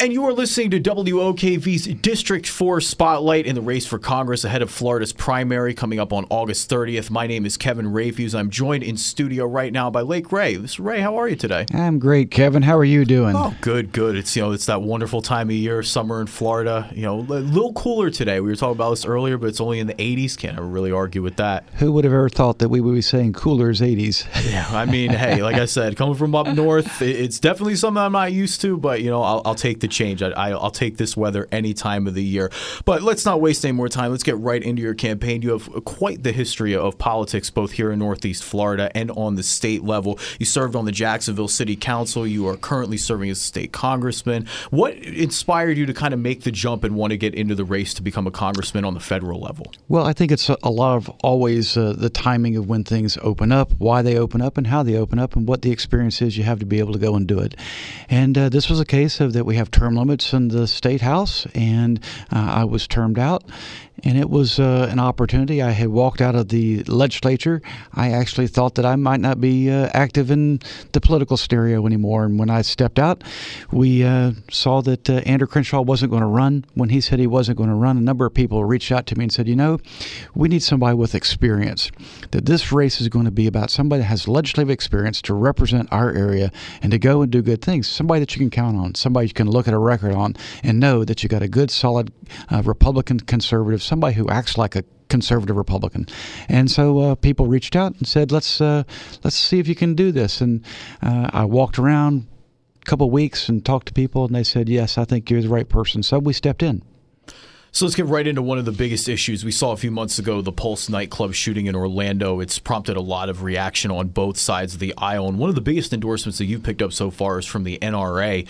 And you are listening to WOKV's District 4 Spotlight in the race for Congress ahead of Florida's primary coming up on August 30th. My name is Kevin Rayfuse. I'm joined in studio right now by Lake Ray. Mr. Ray, how are you today? I'm great, Kevin. How are you doing? Oh, good, good. It's you know it's that wonderful time of year, summer in Florida. You know, a little cooler today. We were talking about this earlier, but it's only in the 80s. Can't ever really argue with that. Who would have ever thought that we would be saying cooler is 80s? Yeah, I mean, hey, like I said, coming from up north, it's definitely something I'm not used to. But you know, I'll, I'll take the change. I, I, I'll take this weather any time of the year. But let's not waste any more time. Let's get right into your campaign. You have quite the history of politics, both here in Northeast Florida and on the state level. You served on the Jacksonville City Council. You are currently serving as a state congressman. What inspired you to kind of make the jump and want to get into the race to become a congressman on the federal level? Well, I think it's a, a lot of always uh, the timing of when things open up, why they open up, and how they open up, and what the experience is you have to be able to go and do it. And uh, this was a case of that we have term limits in the state house, and uh, I was termed out. And it was uh, an opportunity. I had walked out of the legislature. I actually thought that I might not be uh, active in the political stereo anymore. And when I stepped out, we uh, saw that uh, Ander Crenshaw wasn't going to run. When he said he wasn't going to run, a number of people reached out to me and said, You know, we need somebody with experience. That this race is going to be about somebody that has legislative experience to represent our area and to go and do good things. Somebody that you can count on, somebody you can look at a record on and know that you got a good, solid uh, Republican conservative, somebody who acts like a conservative Republican. And so uh, people reached out and said, "Let's uh, let's see if you can do this." And uh, I walked around a couple of weeks and talked to people, and they said, "Yes, I think you're the right person." So we stepped in. So let's get right into one of the biggest issues. We saw a few months ago the Pulse nightclub shooting in Orlando. It's prompted a lot of reaction on both sides of the aisle. And one of the biggest endorsements that you've picked up so far is from the NRA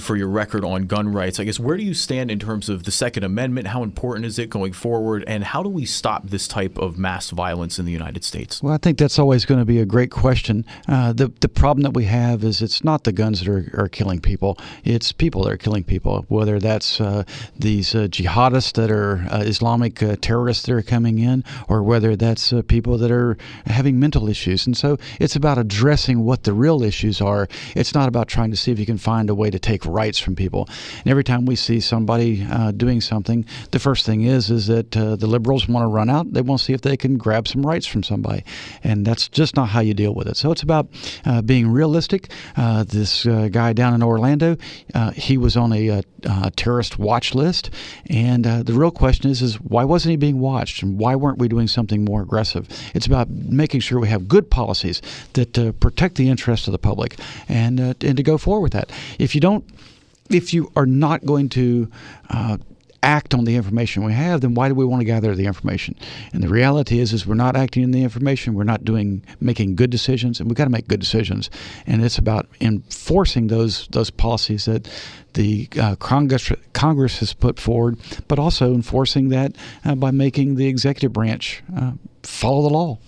for your record on gun rights. I guess where do you stand in terms of the Second Amendment? How important is it going forward? And how do we stop this type of mass violence in the United States? Well, I think that's always going to be a great question. Uh, the, the problem that we have is it's not the guns that are, are killing people, it's people that are killing people, whether that's uh, these uh, jihadists that are uh, Islamic uh, terrorists that are coming in, or whether that's uh, people that are having mental issues. And so it's about addressing what the real issues are. It's not about trying to see if you can find a way to take rights from people. And every time we see somebody uh, doing something, the first thing is is that uh, the liberals want to run out. They want to see if they can grab some rights from somebody, and that's just not how you deal with it. So it's about uh, being realistic. this guy down in Orlando, he was on a, a terrorist watch list, and uh, the real question is, is why wasn't he being watched, and why weren't we doing something more aggressive? It's about making sure we have good policies that uh, protect the interests of the public, and uh, and to go forward with that. If you don't, if you are not going to uh, act on the information we have, then why do we want to gather the information? And the reality is, is we're not acting on the information. We're not doing making good decisions, and we've got to make good decisions. And it's about enforcing those those policies that the uh, Congress Congress has put forward, but also enforcing that uh, by making the executive branch uh, follow the law.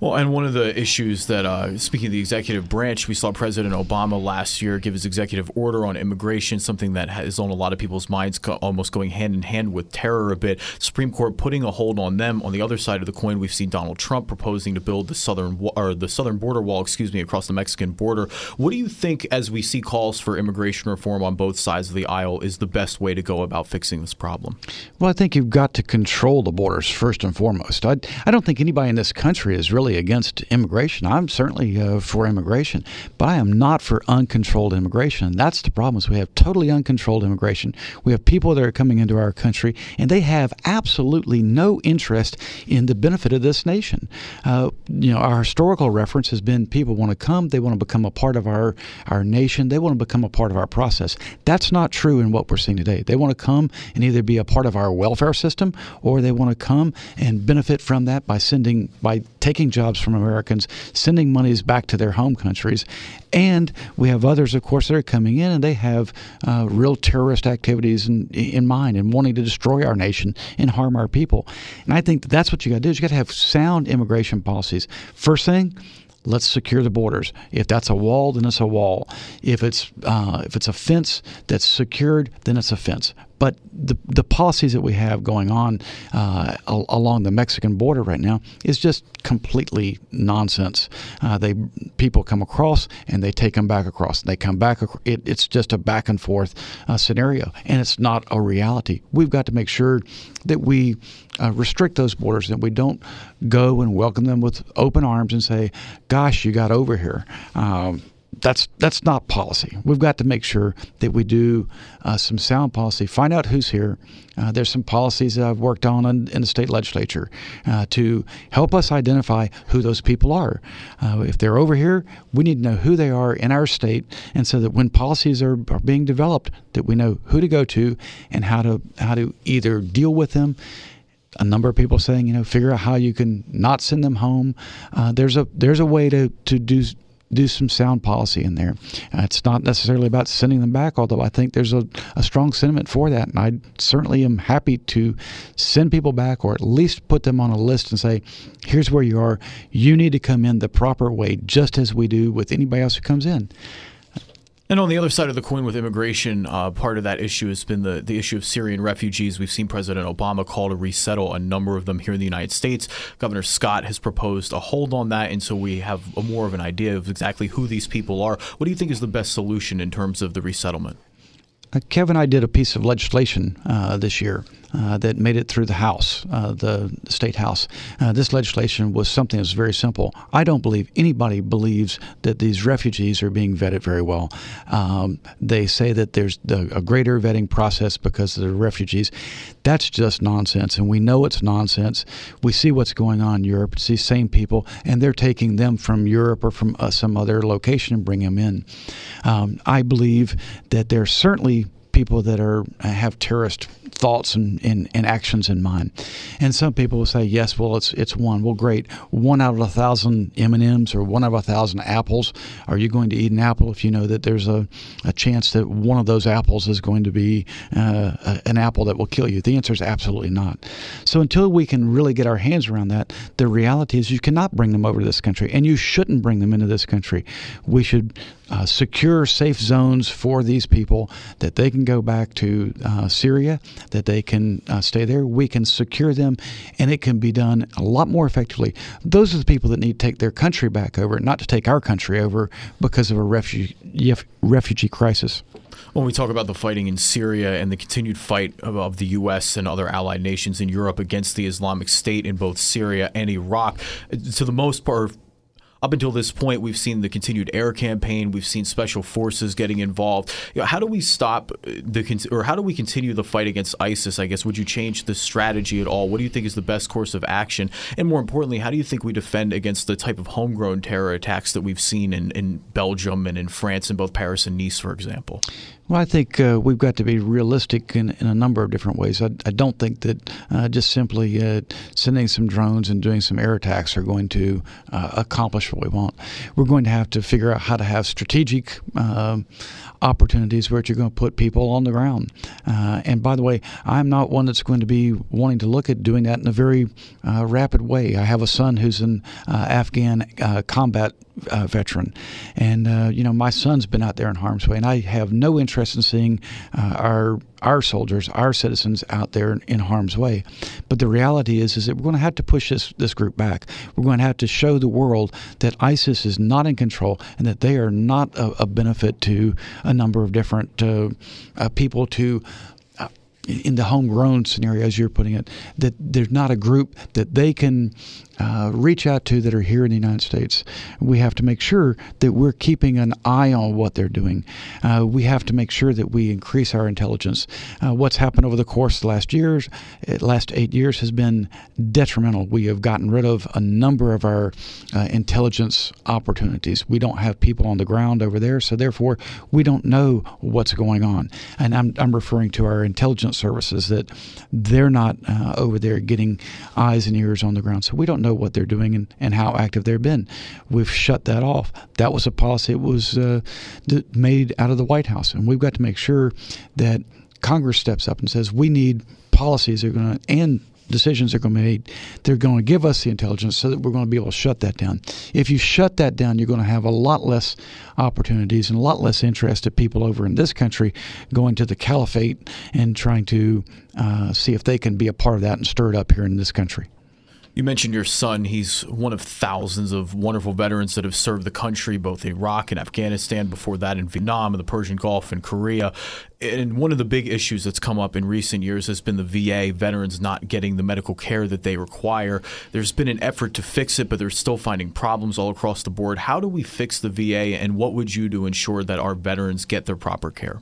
Well, and one of the issues that, uh, speaking of the executive branch, we saw President Obama last year give his executive order on immigration, something that is on a lot of people's minds, almost going hand in hand with terror a bit. Supreme Court putting a hold on them. On the other side of the coin, we've seen Donald Trump proposing to build the southern or the southern border wall, excuse me, across the Mexican border. What do you think, as we see calls for immigration reform on both sides of the aisle, is the best way to go about fixing this problem? Well, I think you've got to control the borders first and foremost. I, I don't think anybody in this country is really against immigration. I'm certainly uh, for immigration, but I am not for uncontrolled immigration. That's the problem is we have totally uncontrolled immigration. We have people that are coming into our country, and they have absolutely no interest in the benefit of this nation. Uh, you know, our historical reference has been people want to come, they want to become a part of our, our nation, they want to become a part of our process. That's not true in what we're seeing today. They want to come and either be a part of our welfare system or they want to come and benefit from that by sending, by taking jobs from Americans, sending monies back to their home countries. And we have others, of course, that are coming in and they have uh, real terrorist activities in, in mind and wanting to destroy our nation and harm our people. And I think that that's what you got to do is you got to have sound immigration policies. First thing, let's secure the borders. If that's a wall, then it's a wall. If it's uh, if it's a fence that's secured, then it's a fence. But the the policies that we have going on uh, along the Mexican border right now is just completely nonsense. Uh, they people come across and they take them back across. They come back. It, it's just a back and forth uh, scenario, and it's not a reality. We've got to make sure that we uh, restrict those borders, that we don't go and welcome them with open arms and say, "Gosh, you got over here." Um, that's that's not policy. We've got to make sure that we do uh, some sound policy. Find out who's here. Uh, there's some policies that I've worked on in, in the state legislature uh, to help us identify who those people are. Uh, if they're over here, we need to know who they are in our state, and so that when policies are, are being developed, that we know who to go to and how to how to either deal with them a number of people saying, you know, figure out how you can not send them home. Uh, there's a there's a way to to do do some sound policy in there. Uh, it's not necessarily about sending them back, although I think there's a, a strong sentiment for that. And I certainly am happy to send people back or at least put them on a list and say, here's where you are. You need to come in the proper way, just as we do with anybody else who comes in. And on the other side of the coin with immigration, uh, part of that issue has been the, the issue of Syrian refugees. We've seen President Obama call to resettle a number of them here in the United States. Governor Scott has proposed a hold on that, and so we have more of an idea of exactly who these people are. What do you think is the best solution in terms of the resettlement? Uh, Kevin I did a piece of legislation uh, this year uh, that made it through the House, uh, the state House. Uh, this legislation was something that was very simple. I don't believe anybody believes that these refugees are being vetted very well. Um, they say that there's a greater vetting process because of the refugees. That's just nonsense, and we know it's nonsense. We see what's going on in Europe. It's these same people, and they're taking them from Europe or from uh, some other location and bring them in. Um, I believe that there's certainly people that are have terrorist thoughts and, and, and, actions in mind. And some people will say, yes, well, it's it's one. Well, great. One out of a thousand M&Ms or one out of a thousand apples. Are you going to eat an apple if you know that there's a, a chance that one of those apples is going to be uh, an apple that will kill you? The answer is absolutely not. So until we can really get our hands around that, the reality is you cannot bring them over to this country, and you shouldn't bring them into this country. We should uh, secure safe zones for these people that they can go back to uh, Syria, that they can uh, stay there. We can secure them, and it can be done a lot more effectively. Those are the people that need to take their country back over, not to take our country over because of a refugee, refugee crisis when we talk about the fighting in Syria and the continued fight of, of, the U.S. and other allied nations in Europe against the Islamic State in both Syria and Iraq, to the most part, up until this point, we've seen the continued air campaign. We've seen special forces getting involved. You know, how do we stop the or how do we continue the fight against ISIS? I guess would you change the strategy at all? What do you think is the best course of action? And more importantly, how do you think we defend against the type of homegrown terror attacks that we've seen in, in Belgium and in France, in both Paris and Nice, for example? Well, I think uh, we've got to be realistic in, in, a number of different ways. I, I don't think that uh, just simply uh, sending some drones and doing some air attacks are going to uh, accomplish what we want. We're going to have to figure out how to have strategic um, opportunities where you're going to put people on the ground. Uh, and by the way, I'm not one that's going to be wanting to look at doing that in a very uh, rapid way. I have a son who's an Afghan combat uh, veteran, and uh, you know my son's been out there in harm's way, and I have no interest in seeing uh, our our soldiers, our citizens out there in harm's way. But the reality is, is that we're going to have to push this this group back. We're going to have to show the world that ISIS is not in control and that they are not a, a benefit to a number of different uh, uh, people to uh, in the homegrown scenario, as you're putting it, that there's not a group that they can uh, reach out to that are here in the United States. We have to make sure that we're keeping an eye on what they're doing. Uh, we have to make sure that we increase our intelligence. Uh, what's happened over the course of the last years, uh, last eight years, has been detrimental. We have gotten rid of a number of our uh, intelligence opportunities. We don't have people on the ground over there, so therefore we don't know what's going on. And I'm, I'm referring to our intelligence services that they're not uh, over there getting eyes and ears on the ground. So we don't know what they're doing and, and how active they've been. We've shut that off. That was a policy that was uh, made out of the White House, and we've got to make sure that Congress steps up and says we need policies that are going to and decisions are going to be made. They're going to give us the intelligence so that we're going to be able to shut that down. If you shut that down, you're going to have a lot less opportunities and a lot less interested people over in this country going to the caliphate and trying to uh, see if they can be a part of that and stir it up here in this country. You mentioned your son. He's one of thousands of wonderful veterans that have served the country, both in Iraq and Afghanistan, before that in Vietnam and the Persian Gulf and Korea. And one of the big issues that's come up in recent years has been the VA, veterans not getting the medical care that they require. There's been an effort to fix it, but they're still finding problems all across the board. How do we fix the VA, and what would you do to ensure that our veterans get their proper care?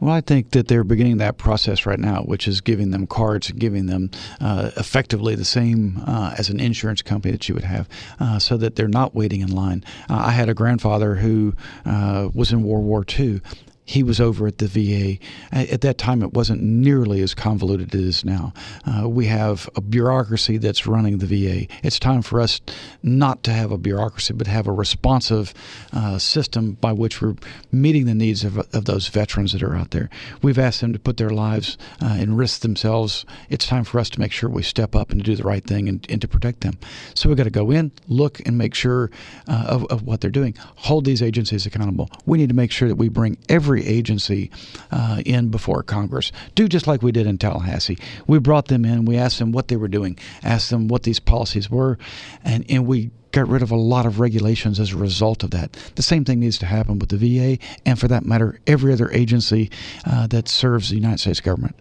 Well, I think that they're beginning that process right now, which is giving them cards, giving them uh, effectively the same uh, as an insurance company that you would have, uh, so that they're not waiting in line. Uh, I had a grandfather who uh, was in World War II, he was over at the VA. At that time, it wasn't nearly as convoluted as it is now. Uh, we have a bureaucracy that's running the VA. It's time for us not to have a bureaucracy, but have a responsive uh, system by which we're meeting the needs of, of, those veterans that are out there. We've asked them to put their lives uh, and risk themselves. It's time for us to make sure we step up and do the right thing and, and to protect them. So we've got to go in, look, and make sure uh, of, of what they're doing. Hold these agencies accountable. We need to make sure that we bring every every agency uh, in before Congress. Do just like we did in Tallahassee. We brought them in, we asked them what they were doing, asked them what these policies were, and, and we got rid of a lot of regulations as a result of that. The same thing needs to happen with the VA, and for that matter, every other agency uh, that serves the United States government.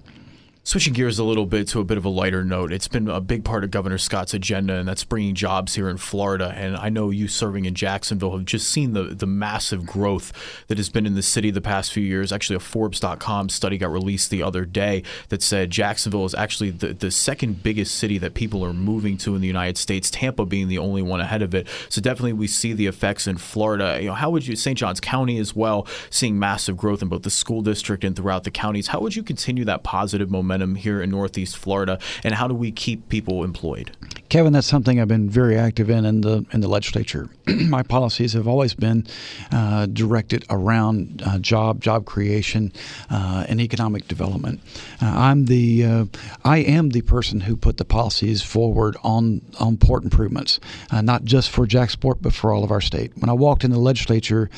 Switching gears a little bit to a bit of a lighter note, it's been a big part of Governor Scott's agenda, and that's bringing jobs here in Florida. And I know you serving in Jacksonville have just seen the, the massive growth that has been in the city the past few years. Actually, a Forbes.com study got released the other day that said Jacksonville is actually the, the second biggest city that people are moving to in the United States, Tampa being the only one ahead of it. So definitely we see the effects in Florida. You know, how would you, St. Johns County as well, seeing massive growth in both the school district and throughout the counties. How would you continue that positive momentum? Momentum here in Northeast Florida, and how do we keep people employed? Kevin, that's something I've been very active in in the in the legislature. My policies have always been uh, directed around uh, job job creation uh, and economic development. Uh, I'm the uh, I am the person who put the policies forward on on port improvements, uh, not just for JAXPORT but for all of our state. When I walked in the legislature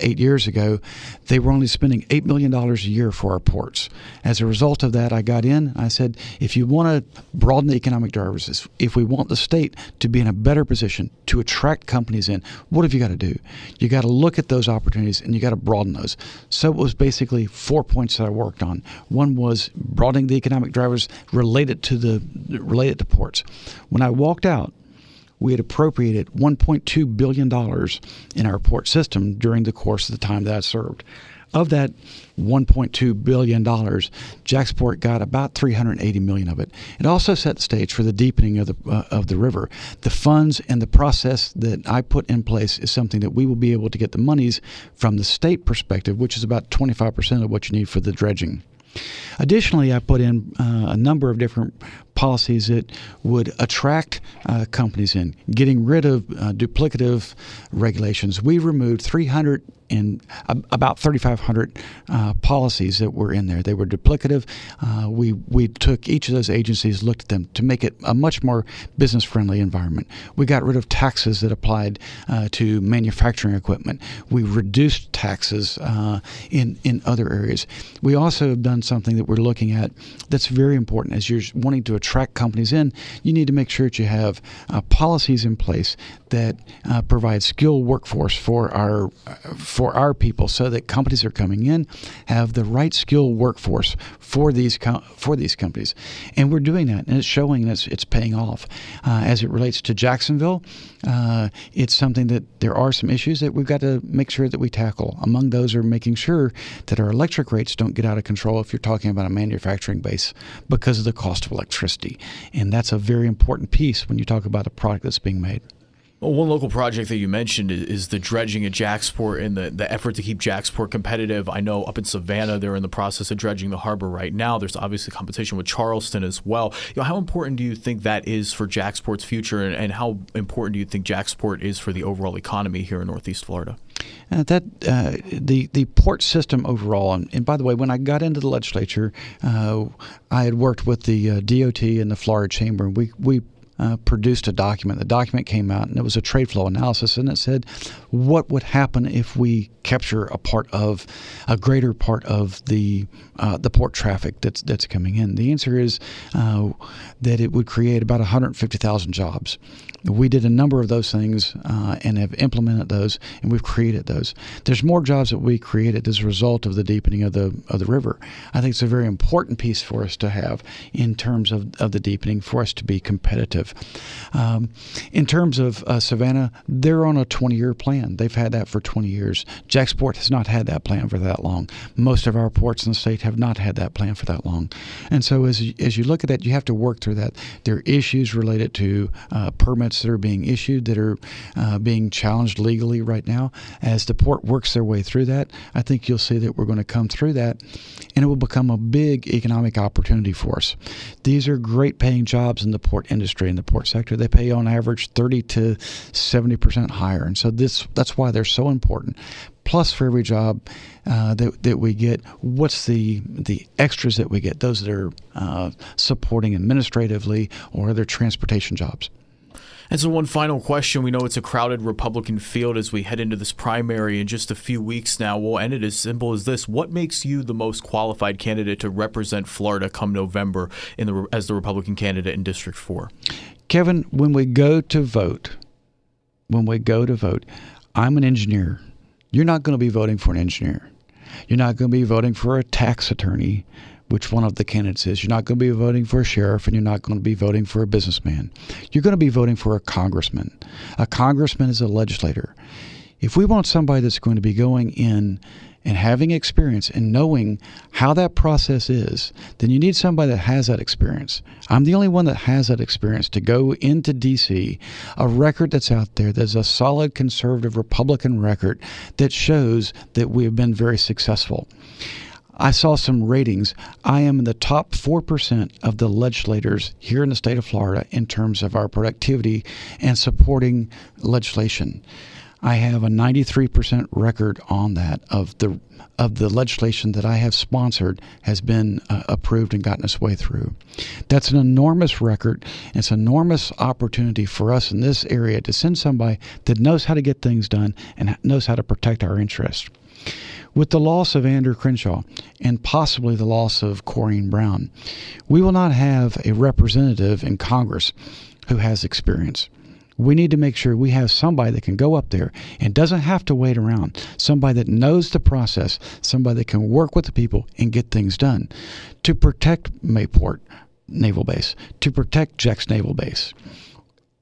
eight years ago, they were only spending eight million dollars a year for our ports. As a result of that, got in. I said, if you want to broaden the economic drivers, if we want the state to be in a better position to attract companies in, what have you got to do? You got to look at those opportunities and you got to broaden those. So it was basically four points that I worked on. One was broadening the economic drivers related to the related to ports. When I walked out, we had appropriated $1.2 billion in our port system during the course of the time that I served. Of that 1.2 billion dollars, JAXPORT got about 380 million of it. It also set the stage for the deepening of the uh, of the river. The funds and the process that I put in place is something that we will be able to get the monies from the state perspective, which is about 25% of what you need for the dredging. Additionally, I put in uh, a number of different policies that would attract uh, companies in, getting rid of uh, duplicative regulations. We removed 300 and about 3,500 uh, policies that were in there. They were duplicative. Uh, we we took each of those agencies, looked at them to make it a much more business friendly environment. We got rid of taxes that applied uh, to manufacturing equipment. We reduced taxes uh, in in other areas. We also have done something that we're looking at that's very important as you're wanting to attract companies in. You need to make sure that you have uh, policies in place that uh, provide skilled workforce for our for our people, so that companies are coming in have the right skilled workforce for these for these companies, and we're doing that, and it's showing and it's, it's paying off. Uh, as it relates to Jacksonville, uh, it's something that there are some issues that we've got to make sure that we tackle. Among those are making sure that our electric rates don't get out of control if you're talking about a manufacturing base because of the cost of electricity, and that's a very important piece when you talk about a product that's being made. Well, one local project that you mentioned is, the dredging at JAXPORT and the, the effort to keep JAXPORT competitive. I know up in Savannah, they're in the process of dredging the harbor right now. There's obviously competition with Charleston as well. You know, how important do you think that is for JAXPORT's future, and, and how important do you think JAXPORT is for the overall economy here in Northeast Florida? Uh, that uh, the the port system overall, and, and, by the way, when I got into the legislature, uh, I had worked with the uh, DOT and the Florida Chamber. We we uh, produced a document. The document came out, and it was a trade flow analysis, and it said what would happen if we capture a part of a greater part of the uh, the port traffic that's that's coming in. The answer is uh, that it would create about 150,000 jobs. We did a number of those things uh, and have implemented those, and we've created those. There's more jobs that we created as a result of the deepening of the of the river. I think it's a very important piece for us to have in terms of, of the deepening for us to be competitive. Um, in terms of uh, Savannah, they're on a 20 year plan. They've had that for 20 years. JAXPORT has not had that plan for that long. Most of our ports in the state have not had that plan for that long. And so as as you look at that, you have to work through that. There are issues related to uh, permits that are being issued that are uh, being challenged legally right now. As the port works their way through that, I think you'll see that we're going to come through that and it will become a big economic opportunity for us. These are great paying jobs in the port industry and the port sector. They pay on average 30 to 70 percent higher, and so this that's why they're so important. Plus, for every job uh, that, that we get, what's the the extras that we get? Those that are uh, supporting administratively or other transportation jobs. And so, one final question. We know it's a crowded Republican field as we head into this primary in just a few weeks now. We'll end it as simple as this What makes you the most qualified candidate to represent Florida come November in the, as the Republican candidate in District 4? Kevin, when we go to vote, when we go to vote, I'm an engineer. You're not going to be voting for an engineer. You're not going to be voting for a tax attorney which one of the candidates is. You're not going to be voting for a sheriff and you're not going to be voting for a businessman. You're going to be voting for a congressman. A congressman is a legislator. If we want somebody that's going to be going in and having experience and knowing how that process is, then you need somebody that has that experience. I'm the only one that has that experience to go into DC, a record that's out there that's a solid conservative Republican record that shows that we have been very successful. I saw some ratings. I am in the top 4% of the legislators here in the state of Florida in terms of our productivity and supporting legislation. I have a 93% record on that of the of the legislation that I have sponsored has been uh, approved and gotten its way through. That's an enormous record. It's an enormous opportunity for us in this area to send somebody that knows how to get things done and knows how to protect our interests. With the loss of Ander Crenshaw and possibly the loss of Corrine Brown, we will not have a representative in Congress who has experience. We need to make sure we have somebody that can go up there and doesn't have to wait around. Somebody that knows the process, somebody that can work with the people and get things done to protect Mayport Naval Base, to protect Jax Naval Base.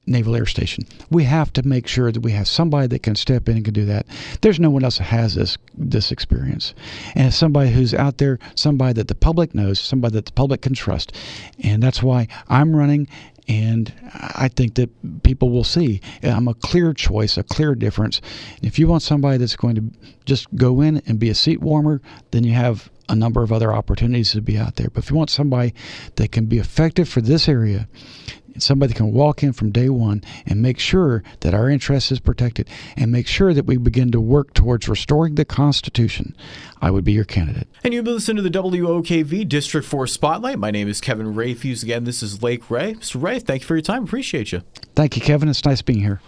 Naval Air Station. We have to make sure that we have somebody that can step in and can do that. There's no one else that has this this experience, and somebody who's out there, somebody that the public knows, somebody that the public can trust, and that's why I'm running. And I think that people will see I'm a clear choice, a clear difference. And if you want somebody that's going to just go in and be a seat warmer, then you have a number of other opportunities to be out there. But if you want somebody that can be effective for this area, somebody can walk in from day one and make sure that our interest is protected and make sure that we begin to work towards restoring the Constitution, I would be your candidate. And you've been listening to the WOKV District 4 Spotlight. My name is Kevin Rayfuse. Again, this is Lake Ray. Mr. Ray, thank you for your time. Appreciate you. Thank you, Kevin. It's nice being here.